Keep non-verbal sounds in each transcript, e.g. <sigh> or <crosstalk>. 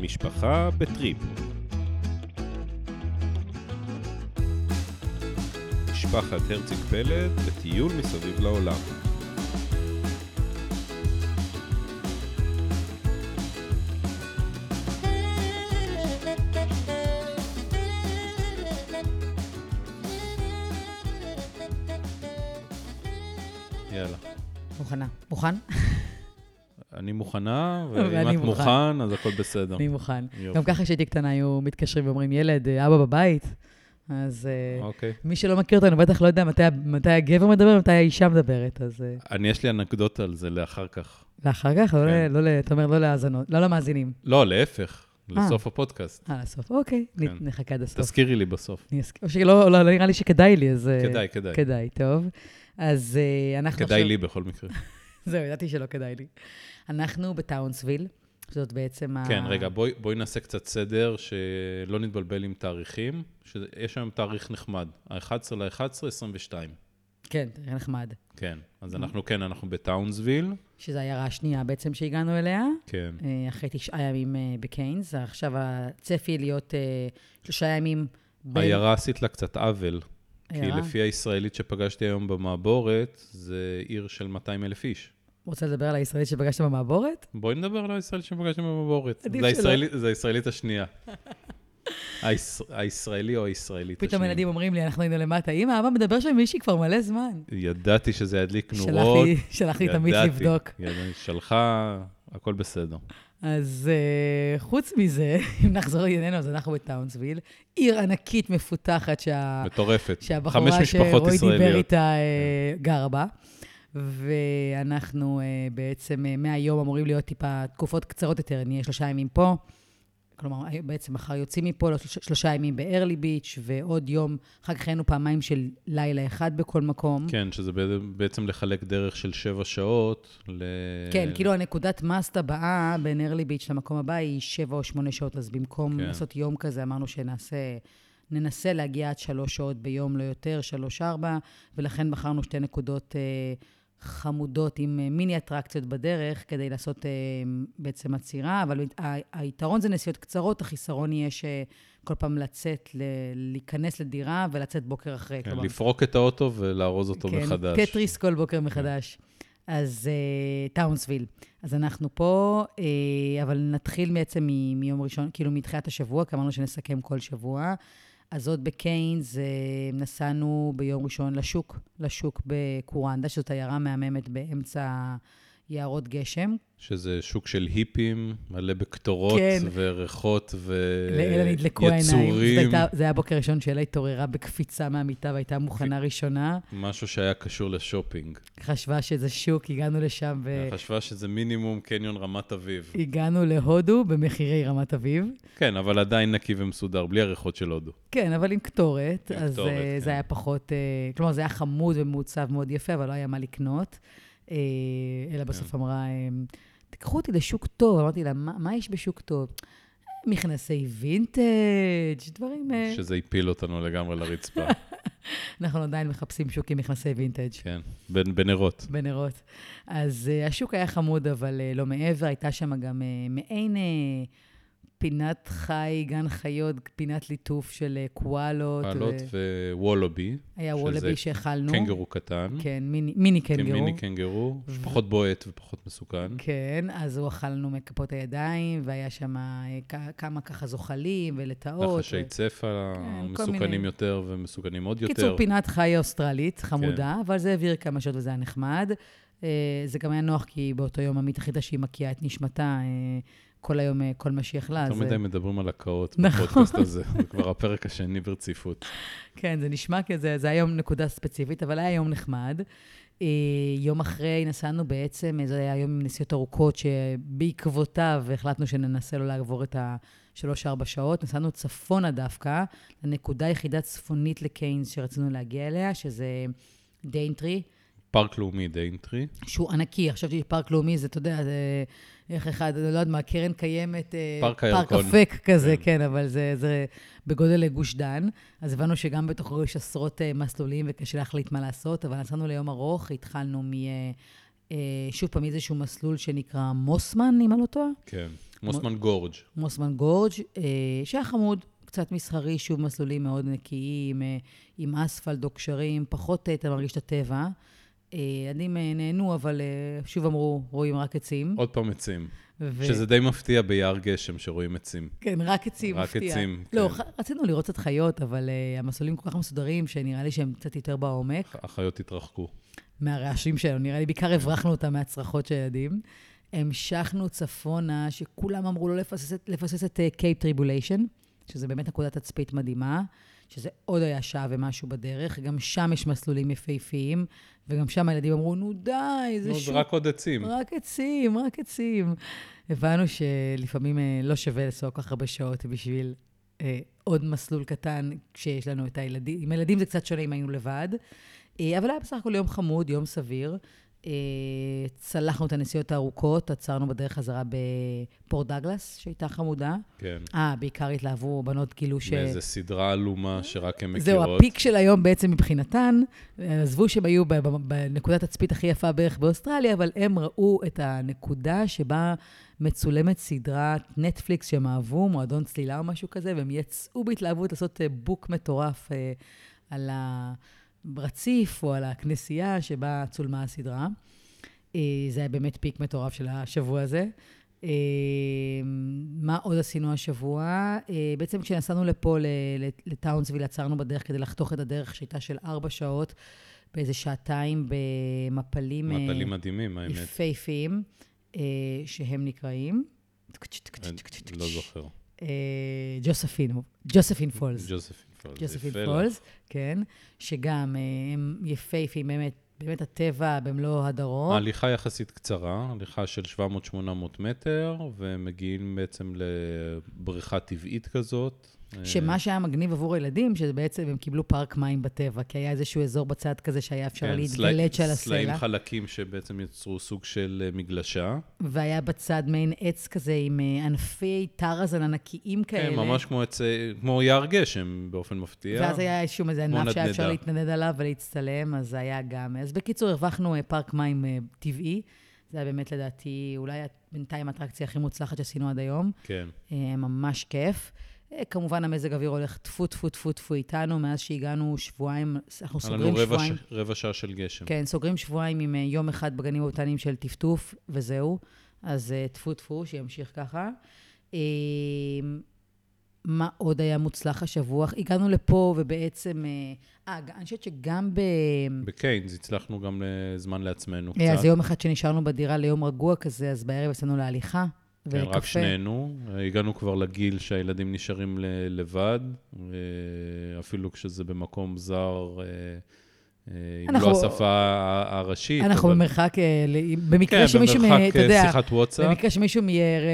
משפחה בטריפ. משפחת הרציג פלד בטיול מסביב לעולם. יאללה. מוכנה. מוכן? מוכנה, <laughs> ואם את מוכן. אז הכל בסדר. אני מוכן. גם ככה כשהייתי קטנה היו מתקשרים ואומרים, ילד, אה, אבא בבית. אז אה, אוקיי. מי שלא מכיר אותנו בטח לא יודע מתי, מתי הגבר מדבר ומתי האישה מדברת, אז אה, אני, יש לי אנקדוטה על זה לאחר כך. ואחר כך, לא, כן. לא, אתה אומר לא להאזנות, לא למאזינים. לא, להפך, לסוף הפודקאסט. אה, לסוף, אוקיי, כן. נחכה עד הסוף. תזכירי לי בסוף. או שלא, לא, לא נראה לי שכדאי לי, אז... כדאי, כדאי. כדאי, טוב. אז אנחנו כדאי לי בכל מקרה. <laughs> זהו, ידעתי שלא כדאי לי. אנחנו בטאונסוויל, זאת בעצם ה... כן, רגע, בואי בואי נעשה קצת סדר, שלא נתבלבל עם תאריכים. שיש היום תאריך נחמד, ה-11 ל-11, 22. כן, זה נחמד. כן, אז אנחנו כן, אנחנו בטאונסוויל. שזו העיירה השנייה בעצם שהגענו אליה, כן. אה, אחרי תשעה ימים אה, בקיינס. עכשיו הצפי להיות אה, שלושה ימים בין... העיירה עשית לה קצת עוול, כי עיירה? לפי הישראלית שפגשתי היום במעבורת, זה עיר של 200 אלף איש. רוצה לדבר על הישראלית שפגשת במעבורת? בואי נדבר על הישראלית שפגשתי במעבורת. זה שלא. הישראלית- זה הישראלית השנייה. היש- הישראלי או הישראלית השנייה? פתאום ילדים אומרים לי, אנחנו היינו למטה, אמא, אבא מדבר שם עם מישהי כבר מלא זמן. ידעתי שזה ידליק נורות. לי- שלח לי תמיד ידעתי. לבדוק. ידעתי, שלחה, הכל בסדר. אז uh, חוץ מזה, <laughs> אם נחזור לענייננו, אז אנחנו בטאונסוויל, עיר ענקית מפותחת שה... מטורפת. שהבחורה שרועי דיבר. איתה אה, גרה בה. ואנחנו אה, בעצם אה, מהיום אמורים להיות טיפה תקופות קצרות יותר, נהיה שלושה ימים פה. כלומר, אה, בעצם מחר יוצאים מפה לשלושה שלושה ימים בארלי ביץ', ועוד יום, אחר כך היינו פעמיים של לילה אחד בכל מקום. כן, שזה בעצם לחלק דרך של שבע שעות ל... כן, כאילו הנקודת מאסט הבאה בין ארלי ביץ' למקום הבא היא שבע או שמונה שעות, אז במקום כן. לעשות יום כזה, אמרנו שנעשה, ננסה להגיע עד שלוש שעות ביום, לא יותר, שלוש-ארבע, ולכן בחרנו שתי נקודות אה, חמודות עם אה, מיני אטרקציות בדרך, כדי לעשות אה, בעצם עצירה, אבל היתרון זה נסיעות קצרות, החיסרון יהיה שכל פעם לצאת, ל- להיכנס לדירה ולצאת בוקר אחרי. כן, לפרוק את האוטו ולארוז אותו מחדש. כן, טטריס כל בוקר מחדש. אז uh, טאונסוויל. אז אנחנו פה, אבל נתחיל בעצם מיום ראשון, כאילו מתחילת השבוע, כי אמרנו שנסכם כל שבוע. אז עוד בקיינס uh, נסענו ביום ראשון לשוק, לשוק בקורנדה, שזאת עיירה מהממת באמצע יערות גשם. שזה שוק של היפים, מלא בקטורות כן. וריחות ויצורים. זה היה בוקר ראשון שאלה התעוררה בקפיצה מהמיטה והייתה מוכנה ראשונה. משהו שהיה קשור לשופינג. חשבה שזה שוק, הגענו לשם ו... חשבה שזה מינימום קניון רמת אביב. הגענו להודו במחירי רמת אביב. כן, אבל עדיין נקי ומסודר, בלי הריחות של הודו. כן, אבל עם קטורת, עם אז קטורת, אה, כן. זה היה פחות, אה, כלומר, זה היה חמוד ומעוצב מאוד יפה, אבל לא היה מה לקנות. אה, אלא בסוף כן. אמרה, אה, תיקחו אותי לשוק טוב. אמרתי לה, מה מה יש בשוק טוב? מכנסי וינטג', דברים... אה, שזה הפיל אותנו לגמרי לרצפה. <laughs> אנחנו עדיין מחפשים שוק עם מכנסי וינטג'. כן, בנ- בנרות. בנרות. אז uh, השוק היה חמוד, אבל לא מעבר. הייתה שם גם מעין פינת חי, גן חיות, פינת ליטוף של uh, קואלות. פעלות ו- ווולובי. היה שזה וולבי שאכלנו. קנגרו קטן. כן, מיני, מיני כן, קנגרו. מיני קנגרו, שפחות בועט ופחות מסוכן. כן, אז הוא אכלנו מכפות הידיים, והיה שם אה, כמה ככה זוחלים ולטאות. נחשי צפה, כן, כל מסוכנים מיני. יותר ומסוכנים עוד יותר. קיצור, פינת חי אוסטרלית, חמודה, כן. אבל זה העביר כמה שעות וזה היה נחמד. אה, זה גם היה נוח, כי באותו יום עמית החליטה שהיא מקיאה את נשמתה אה, כל היום, אה, כל מה שהיא יכלה. יותר אז, אה, מדי מדברים על הקאות <laughs> נכון. בפודקאסט הזה, זה כבר הפרק השני ברציפות. כן, זה נשמע כזה, זה היה יום נקודה ספציפית, אבל היה יום נחמד. אה, יום אחרי נסענו בעצם, זה היה יום עם נסיעות ארוכות, שבעקבותיו החלטנו שננסה לא לעבור את השלוש-ארבע שעות. נסענו צפונה דווקא, לנקודה היחידה צפונית לקיינס שרצינו להגיע אליה, שזה דיינטרי, פארק לאומי דיינטרי. שהוא ענקי. חשבתי שפארק לאומי זה, אתה יודע, זה איך אחד, לא יודעת מה, קרן קיימת, אה, פארק פארק הירקון. אפק כזה, כן. כן, אבל זה, זה בגודל גוש דן. אז הבנו שגם בתוכו יש עשרות אה, מסלולים וקשה להחליט מה לעשות, אבל נסענו ליום ארוך, התחלנו מ... אה, שוב פעם, איזשהו מסלול שנקרא מוסמן, אם אני לא טועה. כן, מוסמן גורג'. מוסמן גורג', שהיה חמוד, קצת מסחרי, שוב מסלולים מאוד נקיים, עם אספלט או קשרים, פחות אתה מרגיש את הטבע. אה, ילדים אה, נהנו, אבל אה, שוב אמרו, רואים רק עצים. עוד פעם עצים. ו- שזה די מפתיע ביער גשם שרואים עצים. כן, רק עצים, רק מפתיע. עצים, לא, כן. ח- רצינו לראות קצת חיות, אבל אה, המסלולים כל כך מסודרים, שנראה לי שהם קצת יותר בעומק החיות התרחקו. מהרעשים שלנו. נראה לי בעיקר הברחנו אותם מהצרחות של ילדים. המשכנו צפונה, שכולם אמרו לא לפספס, לפספס את קייפ טריבוליישן, שזה באמת נקודת תצפית מדהימה, שזה עוד היה שעה ומשהו בדרך. גם שם יש מסלולים יפהפיים, וגם שם הילדים אמרו, נו די, זה נו, שוב רק עוד עצים. רק עצים, רק עצים. הבנו שלפעמים אה, לא שווה לנסוע כל כך הרבה שעות בשביל אה, עוד מסלול קטן כשיש לנו את הילדים. עם הילדים זה קצת שונה אם היינו לבד, אה, אבל היה בסך הכל יום חמוד, יום סביר. צלחנו את הנסיעות הארוכות, עצרנו בדרך חזרה בפורט דגלס, שהייתה חמודה. כן. אה, בעיקר התלהבו, בנות גילו ש... מאיזה סדרה עלומה שרק הן מכירות. זהו, הפיק של היום בעצם מבחינתן, עזבו שהם היו בנקודת תצפית הכי יפה בערך באוסטרליה, אבל הם ראו את הנקודה שבה מצולמת סדרת נטפליקס שהם אהבו, מועדון צלילה או משהו כזה, והם יצאו בהתלהבות לעשות אה, בוק מטורף אה, על הרציף או על הכנסייה שבה צולמה הסדרה. אה, זה היה באמת פיק מטורף של השבוע הזה. אה, מה עוד עשינו השבוע? אה, בעצם כשנסענו לפה, לטאונסוויל, עצרנו בדרך כדי לחתוך את הדרך שהייתה של ארבע שעות, באיזה שעתיים במפלים מפלים מדהימים, האמת. יפהפיים, שהם נקראים... לא זוכר. ג'וספין, ג'וספין פולס. ג'וזפין פולס. פולס, כן, שגם אה, הם יפהפיים, באמת, באמת הטבע במלוא הדרו. ההליכה יחסית קצרה, הליכה של 700-800 מטר, ומגיעים בעצם לבריכה טבעית כזאת. שמה שהיה מגניב עבור הילדים, שזה בעצם הם קיבלו פארק מים בטבע, כי היה איזשהו אזור בצד כזה שהיה אפשר כן, על סלעים הסלע, חלקים שבעצם יצרו סוג של אה, מגלשה. והיה בצד מעין עץ כזה עם אה, ענפי טרזן ענקיים כאלה. כן, ממש כמו, עצי, כמו יער גשם באופן מפתיע. ואז היה איזשהו איזה ענף שהיה אפשר. להתנדנד עליו ולהצטלם, אז היה גם... אז בקיצור, הרווחנו אה, פארק מים טבעי. זה היה באמת, לדעתי, אולי בינתיים האטרקציה הכי מוצלחת שעשינו עד היום. כן, ממש כיף. כמובן, המזג האוויר הולך טפו, טפו, טפו, טפו איתנו, מאז שהגענו שבועיים, אנחנו סוגרים רבע, שבועיים. ש... רבע שעה של גשם. כן, סוגרים שבועיים עם אה, יום אחד בגנים הבוטניים של טפטוף, וזהו. אז אה, טפו טפו, שימשיך ככה. אה, מה עוד היה מוצלח השבוע? הגענו לפה, ובעצם... אה, אני חושבת שגם ב... בקיינס הצלחנו גם לזמן לעצמנו קצת. אז יום אחד שנשארנו בדירה ליום רגוע כזה, אז בערב יצאנו להליכה כן, ולקפה. רק שנינו. הגענו כבר לגיל שהילדים נשארים לבד, אפילו כשזה במקום זר, אה, אה, עם אנחנו- לא השפה הראשית. אנחנו אבל- במרחק, אה, במקרה כן, שמישהו, אתה אה, יודע, שיחת וואטסאפ. במקרה שמישהו מ...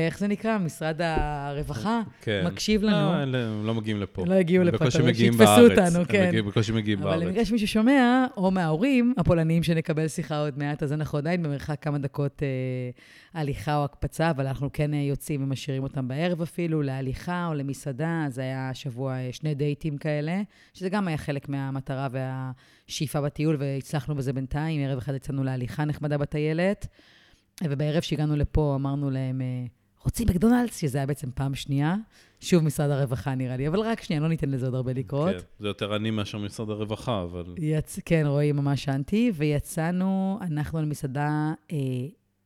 איך זה נקרא? משרד הרווחה, כן. מקשיב לא, לנו. אלה- הם לא מגיעים לפה. לא הגיעו הם לפה, בקושי מגיעים שיתפסו בארץ. אותנו, הם כן. מגיעים- בקושי מגיעים אבל בארץ. למקרה שמישהו שומע, או מההורים הפולניים שנקבל שיחה עוד מעט, אז אנחנו עדיין במרחק כמה דקות אה, הליכה או הקפצה, אבל אנחנו כן יוצאים ומשאירים אותם בערב אפילו, להליכה או למסעדה, אז היה השבוע שני דייטים כאלה, שזה גם היה חלק מהמטרה והשאיפה בטיול, והצלחנו בזה בינתיים. ערב אחד יצאנו להליכה נחמדה בטיילת, ובערב שהגענו לפה אמרנו להם, אה, רוצים מקדונלדס? שזה היה בעצם פעם שנייה. שוב משרד הרווחה נראה לי, אבל רק שנייה, לא ניתן לזה עוד הרבה לקרות. כן, זה יותר אני מאשר משרד הרווחה, אבל... יצ... כן, רועי ממש אנטי, ויצאנו, אנחנו על מסעדה אה,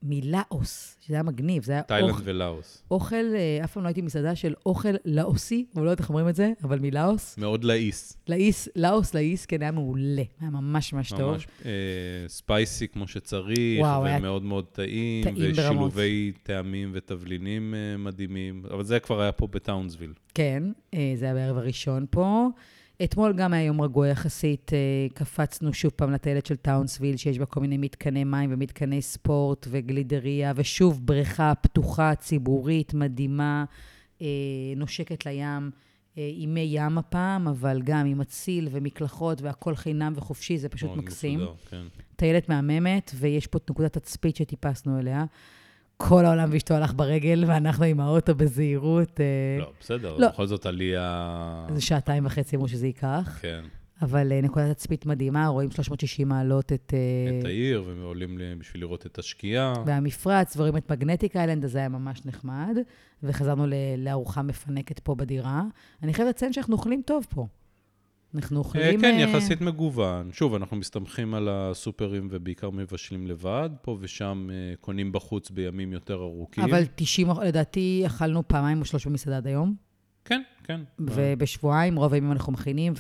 מלאוס, שזה היה מגניב, זה היה תאילנד אוכל, ולאוס. אוכל, אה, אף פעם לא הייתי במסעדה של אוכל לאוסי, אבל לא יודעת איך אומרים את זה, אבל מלאוס. מאוד לעיס. לאיס, לאוס, לאיס, כן, היה מעולה, היה ממש ממש טוב. ממש אה, spicy כמו שצריך, וואו, היה ומאוד מאוד טעים, טעים ברמות. ושילובי טעמים ותבלינים אה, מדהימים, אבל זה כבר היה פה בטאונסוויל. כן, אה, זה היה בערב הראשון פה. אתמול גם היה יום רגוע יחסית, אה, קפצנו שוב פעם לטיילת של טאונסוויל, שיש בה כל מיני מתקני מים ומתקני ספורט וגלידריה, ושוב בריכה פתוחה, ציבורית, מדהימה, אה, נושקת לים, אה, עם מי ים הפעם, אבל גם עם מציל ומקלחות והכל חינם וחופשי, זה פשוט מקסים. מסודר, כן. טיילת מהממת, ויש פה את נקודת תצפית שטיפסנו אליה. כל העולם ואשתו הלך ברגל, ואנחנו עם האוטו בזהירות. אה, לא, בסדר, לא. בכל זאת עלייה... זה שעתיים וחצי אמרו שזה ייקח. כן. אבל אה, נקודת תצפית מדהימה, רואים 360 מעלות את... אה, את העיר, ועולים בשביל לראות את השקיעה. והמפרץ, ורואים את מגנטיק איילנד, אז זה היה ממש נחמד. וחזרנו לארוחה מפנקת פה בדירה. אני חייבת לציין שאנחנו אוכלים טוב פה. אנחנו אה, אוכלים... כן, אה, יחסית מגוון. שוב, אנחנו מסתמכים על הסופרים ובעיקר מבשלים לבד. פה ושם אה, קונים בחוץ בימים יותר ארוכים. אבל 90, לדעתי, אכלנו פעמיים או שלוש במסעדה עד היום. כן, כן. ובשבועיים, רוב הימים אנחנו מכינים,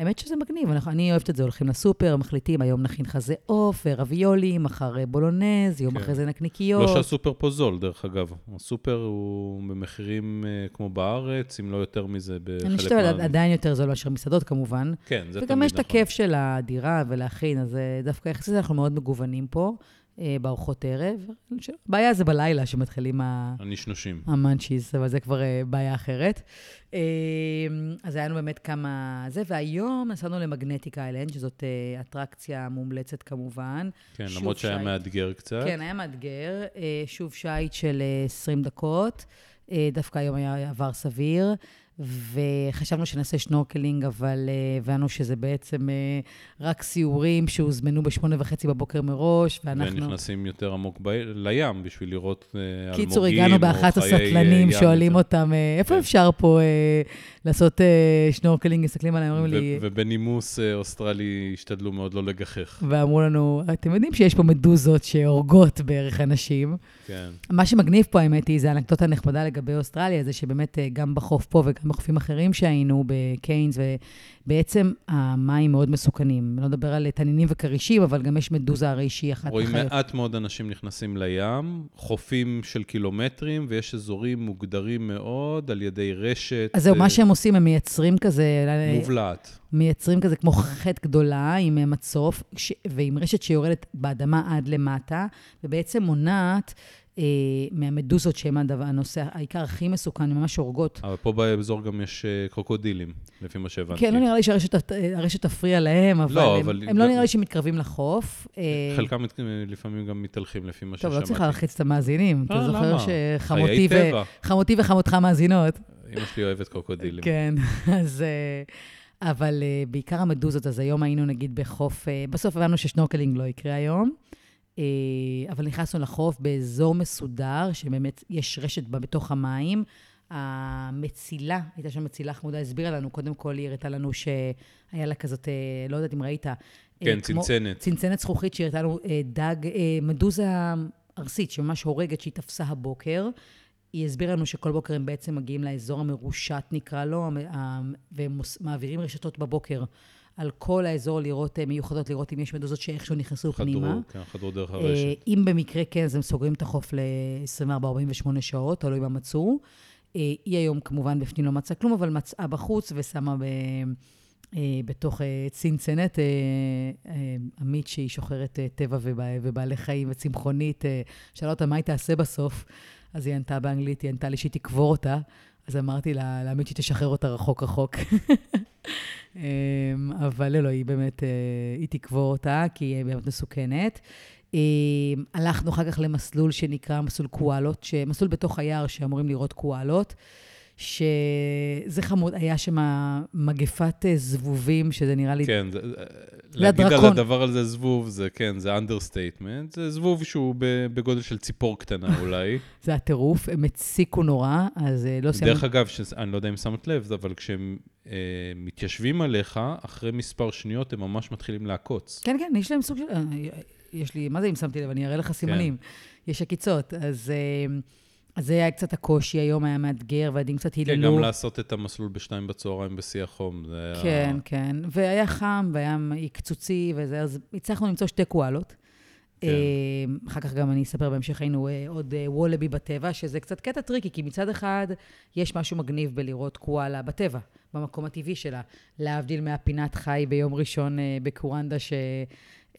והאמת שזה מגניב. אנחנו, אני אוהבת את זה, הולכים לסופר, מחליטים, היום נכין חזה עוף ורביולי, מחר אה, בולונז, יום כן. אחרי זה נקניקיות. לא שהסופר פה זול, דרך אגב. הסופר הוא במחירים אה, כמו בארץ, אם לא יותר מזה בחלק אני חושבת עדיין יותר זול מאשר מסעדות, כמובן. כן, זה תמיד וגם נכון. יש את הכיף של הדירה ולהכין, אז אה, דווקא יחסית אנחנו מאוד מגוונים פה, בארוחות ערב. הבעיה זה בלילה שמתחילים ה... הנשנושים. המאנצ'יז, אבל זה כבר אה, בעיה אחרת. אה, אז היה לנו באמת כמה... זה, והיום נסענו למגנטיק איילנד, שזאת אה, אטרקציה מומלצת כמובן. כן, למרות שהיה שייט. מאתגר קצת. כן, היה מאתגר. אה, שוב שיט של אה, 20 דקות. אה, דווקא היום היה עבר סביר. וחשבנו שנעשה שנורקלינג, אבל אה, הבנו שזה בעצם אה, רק סיורים שהוזמנו בשמונה וחצי בבוקר מראש, ואנחנו... ונכנסים יותר עמוק ב... לים בשביל לראות אה, אלמוגים. קיצור, הגענו באחת אה, הסטלנים, ים שואלים יותר. אותם, אה, איפה כן. אפשר פה אה, לעשות אה, שנורקלינג? מסתכלים עליהם, אומרים לי, ובנימוס אה, אוסטרלי השתדלו מאוד לא לגחך. ואמרו לנו, אתם יודעים שיש פה מדוזות שהורגות בערך אנשים. כן. מה שמגניב פה, האמת היא, זה אנקדוטה נחמדה לגבי אוסטרליה, זה שבאמת אה, גם בחוף פה וגם בחופים אחרים שהיינו, בקיינס, ובעצם המים מאוד מסוכנים. לא נדבר על תנינים וכרישים, אבל גם יש מדוזה הרי שהיא אחת רואים החיות. מעט מאוד אנשים נכנסים לים, חופים של קילומטרים, ויש אזורים מוגדרים מאוד על ידי רשת אז זהו, אה, מה שהם עושים, הם מייצרים כזה... אה, מובלעת. מייצרים כזה כמו חטא גדולה עם אה, מצוף, ש... ועם רשת שיורדת באדמה עד למטה, ובעצם מונעת אה, מהמדוזות שהן הנושא, העיקר הכי מסוכן, הן ממש הורגות. אבל פה באזור גם יש אה, קרוקודילים, לפי מה שהבנתי. כן, לא נראה לי שהרשת הרשת תפריע להם, אבל, לא, הם, אבל הם לא נראה לי שמתקרבים לחוף. אה, חלקם לפעמים גם מתהלכים, לפי מה טוב, ששמעתי. לא צריכה להלחיץ את המאזינים. אתה זוכר? שחמותי וחמותך מאזינות? אמא שלי אוהבת קרוקודילים. כן, <laughs> אז... אה, אבל אה, בעיקר המדוזות, אז היום היינו נגיד בחוף, אה, בסוף הבנו ששנורקלינג לא יקרה היום, אה, אבל נכנסנו לחוף באזור מסודר, שבאמת יש רשת בה בתוך המים. המצילה, הייתה שם מצילה חמודה, הסבירה לנו, קודם כל היא הראתה לנו שהיה לה כזאת, אה, לא יודעת אם ראית. אה, כן, כמו- צנצנת. צנצנת זכוכית שהראתה לנו אה, דג, אה, מדוזה ארסית, שממש הורגת, שהיא תפסה הבוקר. היא הסבירה לנו שכל בוקר הם בעצם מגיעים לאזור המרושת, נקרא לו, והם מעבירים רשתות בבוקר על כל האזור לראות, אה, מיוחדות, לראות אם יש מדוזות שאיכשהו נכנסו פנימה. חדרו, כן, חדרו דרך אה, הרשת. אם במקרה כן, אז הם סוגרים את החוף ל-24-48 שעות, תלוי מה מצאו. אה, היא היום כמובן בפנים לא מצאה כלום, אבל מצאה בחוץ ושמה ב... בתוך צנצנת, עמית שהיא שוחרת טבע ובע, ובעלי חיים וצמחונית, שאלה אותה מה היא תעשה בסוף, אז היא ענתה באנגלית, היא ענתה לי שהיא תקבור אותה, אז אמרתי לה, לעמית שהיא תשחרר אותה רחוק רחוק. <laughs> אה, אבל לא, לא, היא באמת, אה, היא תקבור אותה, כי היא באמת מסוכנת. אה, הלכנו אחר כך למסלול שנקרא מסלול קואלות, מסלול בתוך היער שאמורים לראות קואלות. שזה חמוד, היה שם מגפת אה, זבובים, שזה נראה לי... כן, זה- להגיד על הדרקון. הדבר הזה זבוב, זה כן, זה understatement. זה זבוב שהוא בגודל של ציפור קטנה <laughs> אולי. זה הטירוף, הם הציקו נורא, אז אה, לא סיימנו... דרך אגב, אני לא יודע אם שמת לב, אבל כשהם אה, מתיישבים עליך, אחרי מספר שניות הם ממש מתחילים לעקוץ. כן, כן, יש להם סוג של... אה, יש לי, מה זה אם שמתי לב? אני אראה לך סימנים. יש עקיצות. אז, אה, אז זה היה קצת הקושי, היום היה מאתגר, והילדים קצת כן, יללו. גם לעשות את המסלול בשתיים בצהריים בשיא החום. זה היה... כן, כן. והיה חם, והיה קצוצי וזה, אז הצלחנו למצוא שתי קואלות. כן. אה, אחר כך גם אני אספר בהמשך, היינו אה, עוד אה, וולבי בטבע, שזה קצת קטע טריקי, כי מצד אחד יש משהו מגניב בלראות קואלה בטבע, במקום הטבעי שלה. להבדיל מהפינת חי ביום ראשון בקורנדה,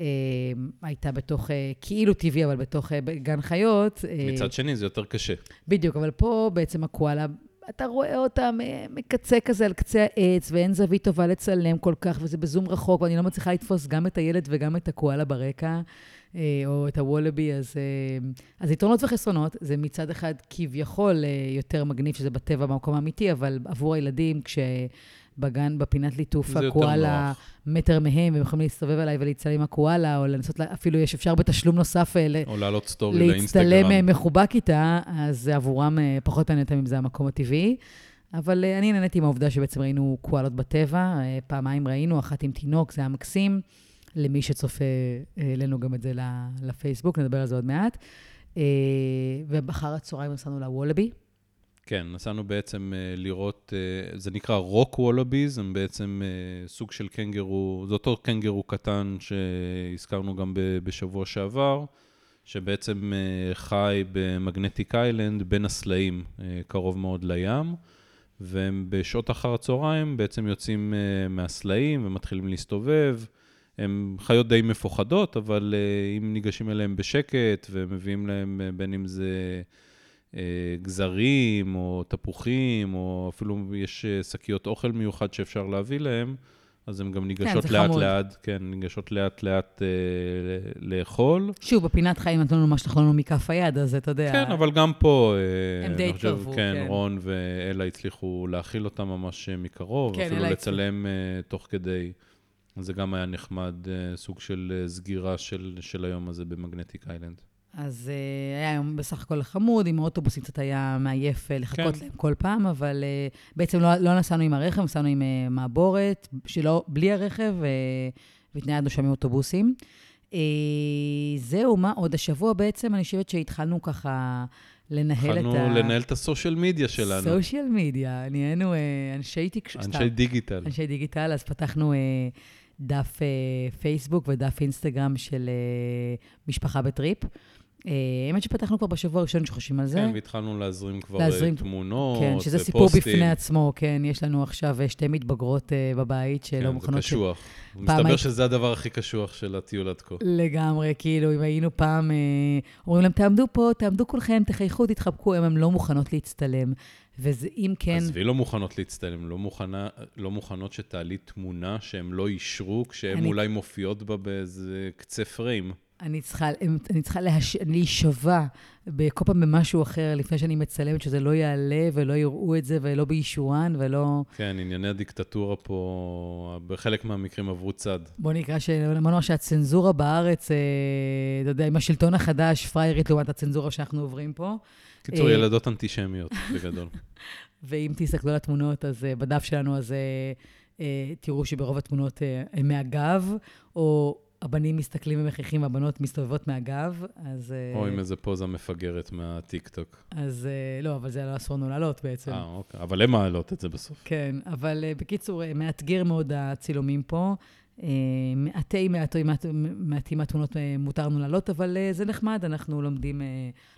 שהייתה בתוך, אה, כאילו טבעי, אבל בתוך אה, גן חיות. אה, מצד שני, זה יותר קשה. בדיוק, אבל פה בעצם הקואלה, אתה רואה אותה מקצה כזה על קצה העץ, ואין זווית טובה לצלם כל כך, וזה בזום רחוק, ואני לא מצליחה לתפוס גם את הילד וגם את הקואלה ברקע. אה, או את הוולאבי, אז, אה, אז יתרונות וחסרונות, זה מצד אחד כביכול אה, יותר מגניב שזה בטבע במקום האמיתי, אבל עבור הילדים, כשבגן, בפינת ליטוף הקואלה מטר מהם, והם יכולים להסתובב עליי ולהצטלם עם הקואלה, או לנסות, לה, אפילו יש אפשר בתשלום נוסף או לעלות סטורי לאינסטגרם. להצטלם מחובק איתה, אז עבורם פחות מעניין אותם אם זה המקום הטבעי. אבל אני נהניתי עם העובדה שבעצם ראינו קואלות בטבע, פעמיים ראינו, אחת עם תינוק, זה היה מקסים. למי שצופה, העלינו גם את זה לפייסבוק, נדבר על זה עוד מעט. אה, ובאחר הצהריים נסענו לוולאבי. כן, נסענו בעצם אה, לראות, אה, זה נקרא rock wallabies, הם בעצם סוג של קנגרו, זה אותו קנגרו קטן שהזכרנו גם בשבוע שעבר, שבעצם חי במגנטיק איילנד בין הסלעים, קרוב מאוד לים. והם בשעות אחר הצהריים בעצם יוצאים מהסלעים ומתחילים להסתובב. הן חיות די מפוחדות, אבל אם ניגשים אליהן בשקט ומביאים uh, בין אם זה גזרים או תפוחים, או אפילו יש שקיות אוכל מיוחד שאפשר להביא להם, אז הן גם ניגשות כן, לאט-לאט, כן, ניגשות לאט-לאט אה, לאכול. שוב, בפינת חיים נתנו לנו מה שאנחנו לנו מכף היד, אז אתה יודע... כן, אבל גם פה... הם די התקרבו, כן. כן, רון ואלה הצליחו להאכיל אותם ממש מקרוב, כן, אפילו לצלם uh, תוך כדי. זה גם היה נחמד, אה, סוג של אה, סגירה של, של היום הזה במגנטיק איילנד. אז uh, היה יום בסך הכל חמוד, עם האוטובוסים קצת היה מעייף לחכות כן. להם כל פעם, אבל uh, בעצם לא, לא נסענו עם הרכב, נסענו עם uh, מעבורת, שלא, בלי הרכב, uh, והתניידנו שם עם אוטובוסים. Uh, זהו, מה עוד? השבוע בעצם, אני חושבת שהתחלנו ככה לנהל את ה... התחלנו לנהל את הסושיאל מדיה שלנו. סושיאל מדיה, נהיינו uh, אנשי תקשורת. אנשי דיגיטל. אנשי דיגיטל, אז פתחנו... Uh, דף uh, פייסבוק ודף אינסטגרם של uh, משפחה בטריפ. אה, האמת שפתחנו כבר בשבוע הראשון שחושבים על זה. כן, והתחלנו להזרים כבר להזרים, תמונות ופוסטים. כן, שזה ופוסטים. סיפור בפני עצמו, כן. יש לנו עכשיו שתי מתבגרות uh, בבית שלא כן, מוכנות... כן, זה קשוח. ש... מסתבר היית... שזה הדבר הכי קשוח של הטיול עד כה. לגמרי, כאילו, אם היינו פעם, uh, אומרים להם, תעמדו פה, תעמדו כולכם, תחייכו, תתחבקו, הן לא מוכנות להצטלם. וזה אם כן... עזבי, לא מוכנות להצטלם, לא, מוכנה, לא מוכנות שתעלי תמונה שהם לא אישרו, כשהן אני... אולי מופיעות בה באיזה קצה פריים. אני צריכה, אני צריכה להש... להישבע כל פעם במשהו אחר לפני שאני מצלמת, שזה לא יעלה ולא יראו את זה ולא באישורן ולא... כן, ענייני הדיקטטורה פה, בחלק מהמקרים עברו צד. בוא נקרא שאמרנו שהצנזורה בארץ, אה, אתה יודע, עם השלטון החדש, פריירית לעומת הצנזורה שאנחנו עוברים פה. קיצור, אה, ילדות אנטישמיות, בגדול. <laughs> ואם תסתכלו על התמונות, אז אה, בדף שלנו, אז תראו שברוב התמונות הן מהגב, או... הבנים מסתכלים ומחייכים והבנות מסתובבות מהגב, אז... אה, או עם איזה פוזה מפגרת מהטיקטוק. אז אה, לא, אבל זה לא אסור לנו לעלות בעצם. אה, אוקיי. אבל הם מעלות את זה בסוף. כן, אבל אה, בקיצור, מאתגר מאוד הצילומים פה. מעטי מעטי מעטים מהתמונות מותר לנו לעלות, אבל זה נחמד, אנחנו לומדים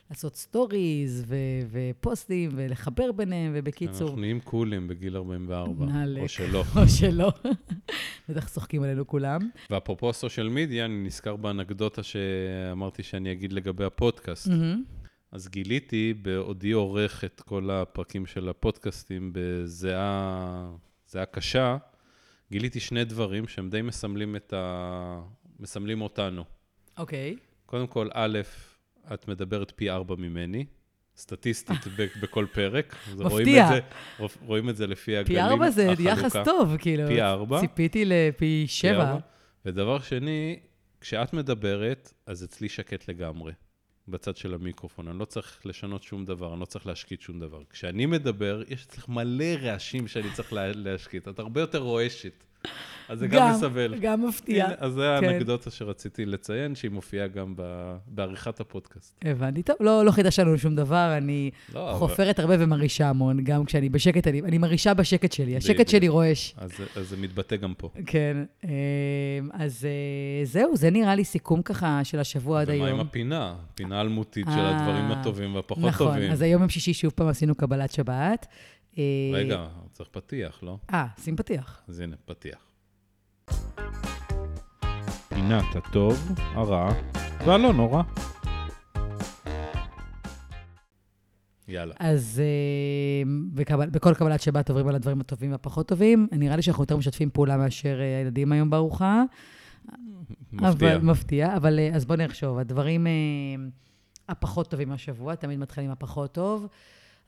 לעשות stories ופוסטים ולחבר ביניהם, ובקיצור... אנחנו נהיים קולים בגיל 44, או שלא. <laughs> או שלא. <laughs> בטח צוחקים עלינו כולם. ואפרופו ה social media, אני נזכר באנקדוטה שאמרתי שאני אגיד לגבי הפודקאסט. Mm-hmm. אז גיליתי, בעודי עורך את כל הפרקים של הפודקאסטים בזיעה קשה, גיליתי שני דברים שהם די מסמלים את ה... מסמלים אותנו. אוקיי. Okay. קודם כל, א', את מדברת פי ארבע ממני, סטטיסטית <laughs> בכל פרק. מפתיע. רואים את, זה, רואים את זה לפי הגלים, פי ארבע זה החלוקה. יחס טוב, כאילו. פי ארבע. ציפיתי לפי שבע. ודבר שני, כשאת מדברת, אז אצלי שקט לגמרי, בצד של המיקרופון. אני לא צריך לשנות שום דבר, אני לא צריך להשקיט שום דבר. כשאני מדבר, יש אצלך מלא רעשים שאני צריך להשקיט. את הרבה יותר רועשת. אז זה גם, מסבל. גם מפתיע. אז זה כן. האנקדוטה שרציתי לציין, שהיא מופיעה גם בעריכת הפודקאסט. הבנתי. טוב, לא, לא חידש לנו שום דבר, אני לא, חופרת. הרבה ומרעישה המון, גם כשאני בשקט, אני, אני מרעישה בשקט שלי, השקט שלי רועש. אז, זה מתבטא גם פה. כן. אמ, אז אה, זהו, זה נראה לי סיכום ככה של השבוע עד היום. ומה עם הפינה? פינה אלמותית של הדברים אה, הטובים והפחות נכון, טובים. נכון, אז היום יום שישי שוב פעם עשינו קבלת שבת. אה, רגע, צריך פתיח, לא? אה, שים פתיח. אז הנה, פתיח. פינת הטוב, הרע והלא נורא. יאללה. אז uh, בקבל, בכל קבלת שבת עוברים על הדברים הטובים והפחות טובים. נראה לי שאנחנו יותר משתפים פעולה מאשר uh, הילדים היום בארוחה. מפתיע. אבל, מפתיע, אבל אה, אז בוא נחשוב. הדברים אה, הפחות טובים השבוע, תמיד מתחילים הפחות טוב.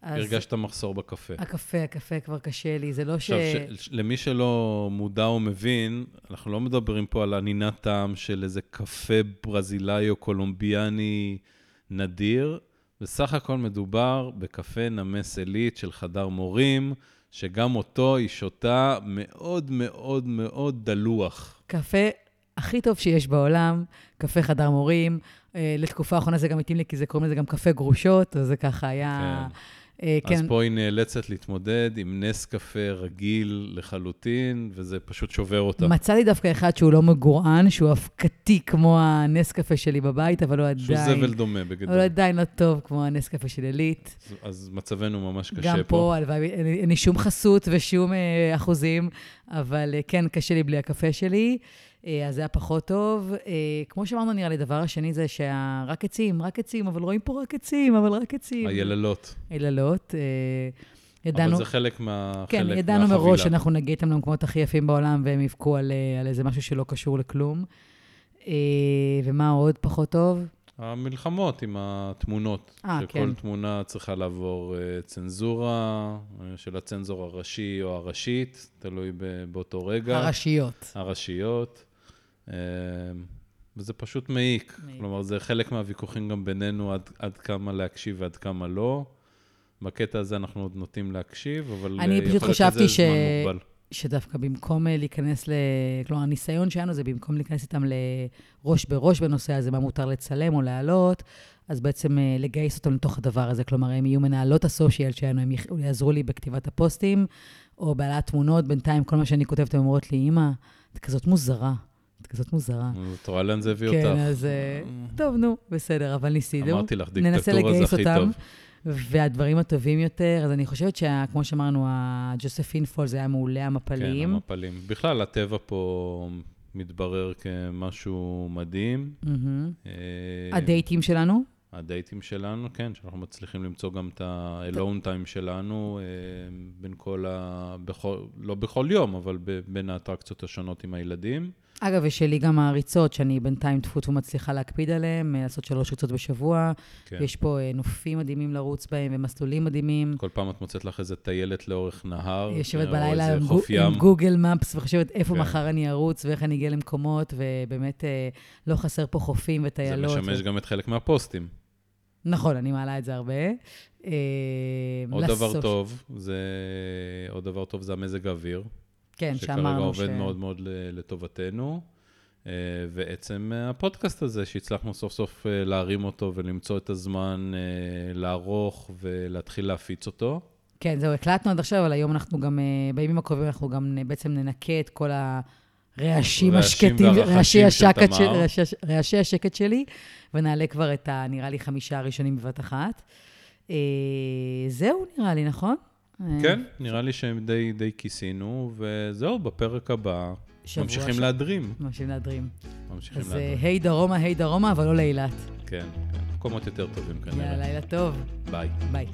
הרגשת מחסור בקפה. הקפה, הקפה כבר קשה לי, זה לא ש... עכשיו, ש... למי שלא מודע או מבין, אנחנו לא מדברים פה על ענינת טעם של איזה קפה ברזילאי או קולומביאני נדיר. בסך הכל מדובר בקפה נמס עילית של חדר מורים, שגם אותו היא שותה מאוד מאוד מאוד דלוח. קפה הכי טוב שיש בעולם, קפה חדר מורים. אה, לתקופה האחרונה זה גם התאים לי, כי זה קוראים לזה גם קפה גרושות, אז זה ככה היה... כן. אה, אז פה היא נאלצת להתמודד עם נס קפה רגיל לחלוטין, וזה פשוט שובר אותה. מצאתי דווקא אחד שהוא לא מגורען, שהוא אבקתי כמו הנס קפה שלי בבית, אבל הוא שהוא עדיין... זבל דומה בגדול. אבל הוא עדיין לא טוב כמו הנס קפה של עילית. אז- אז מצבנו ממש קשה גם פה. פה, הלוואי, אין לי- אין לי שום חסות ושום אה, אחוזים, אבל אה, כן, קשה לי בלי הקפה שלי, אה, אז זה היה פחות טוב. אה, כמו שאמרנו, נראה לי, הדבר השני זה שרק עצים, רק עצים, אבל רואים פה רק עצים, אבל רק עצים. היללות. היללות. אה, ידענו... אבל זה חלק מה... כן, חלק ידענו מהחבילה. מראש שאנחנו נגיע איתם למקומות הכי יפים בעולם, והם יבכו על, אה, על איזה משהו שלא קשור לכלום. אה, ומה עוד פחות טוב? המלחמות עם התמונות. אה, שכל כן. תמונה צריכה לעבור אה, צנזורה אה, של הצנזור הראשי או הראשית, תלוי באותו רגע. הראשיות. הראשיות. אה, וזה פשוט מעיק. מעיק. כלומר, זה חלק מהוויכוחים גם בינינו עד, עד כמה להקשיב ועד כמה לא. בקטע הזה אנחנו עוד נוטים להקשיב, אבל אני אה, פשוט יכול להיות חשבתי שזה ש- זמן מוגבל. שדווקא במקום אה, להיכנס ל... כלומר, הניסיון שלנו זה במקום להיכנס איתם לראש בראש בנושא הזה, מה מותר לצלם או להעלות, אז בעצם אה, לגייס אותם לתוך הדבר הזה. כלומר, הם יהיו מנהלות הסושיאל שלנו, הם יעזרו לי בכתיבת הפוסטים, או בהעלאת תמונות. בינתיים, כל מה שאני כותבת, הן אומרות לי, אמא, את כזאת מוזרה. את כזאת מוזרה. את רואה לאן זה הביא כן, אותך. אז אה, טוב, נו, בסדר, אבל ניסינו. אמרתי לך, דיקטטורה זה הכי. טוב. והדברים הטובים יותר, אז אני חושבת שכמו שאמרנו, הג'וספין פול זה היה מעולה, כן, המפלים. המפלים. בכלל, הטבע פה מתברר כמשהו מדהים. מהמם. אה, הדייטים שלנו, הדייטים שלנו, כן, שאנחנו מצליחים למצוא גם את ה-alone time שלנו אה, בין כל ה... בכל, לא בכל יום, אבל בין האטרקציות השונות עם הילדים. אגב, ושלי גם העריצות, שאני בינתיים טפו טפו מצליחה להקפיד עליהן, אה, לעשות שלוש ריצות בשבוע. כן. יש פה אה, נופים מדהימים לרוץ בהם ומסלולים מדהימים. כל פעם את מוצאת לך איזה טיילת לאורך נהר. יושבת או בלילה עם, גו. עם גוגל מפס וחושבת איפה כן. מחר אני ארוץ ואיך אני אגיע למקומות, ובאמת אה, לא חסר פה חופים זה וטיילות. משמש ו... גם את חלק מהפוסטים. נכון, אני מעלה את זה הרבה. אה, עוד דבר לסוש- טוב, זה... עוד דבר טוב זה המזג האוויר. כן, שכרגע שאמרנו עובד ש... מאוד מאוד ל- לטובתנו. אה, ועצם אה, הפודקאסט הזה, שהצלחנו סוף סוף אה, להרים אותו ולמצוא את הזמן לערוך ולהתחיל להפיץ אותו. כן, זהו, הקלטנו עד עכשיו, אבל היום אנחנו גם, בימים הקרובים אנחנו גם בעצם ננקה את כל הרעשים רעשים השקטים, רעשי השקט. של- רעשי- רעשי השקט שלי, ונעלה כבר את ה... נראה לי חמישה הראשונים בבת אחת. זהו, נראה לי, נכון? אה, כן, נראה לי שהם די, די כיסינו, וזהו, בפרק הבא ממשיכים ש- להדרים. ממשיכים להדרים. ממשיכים אז אה, להדרים. היי דרומה, היי דרומה, אבל לא לאילת. כן, כן, מקומות יותר טובים כנראה. יאללה, לילה טוב. ביי. ביי.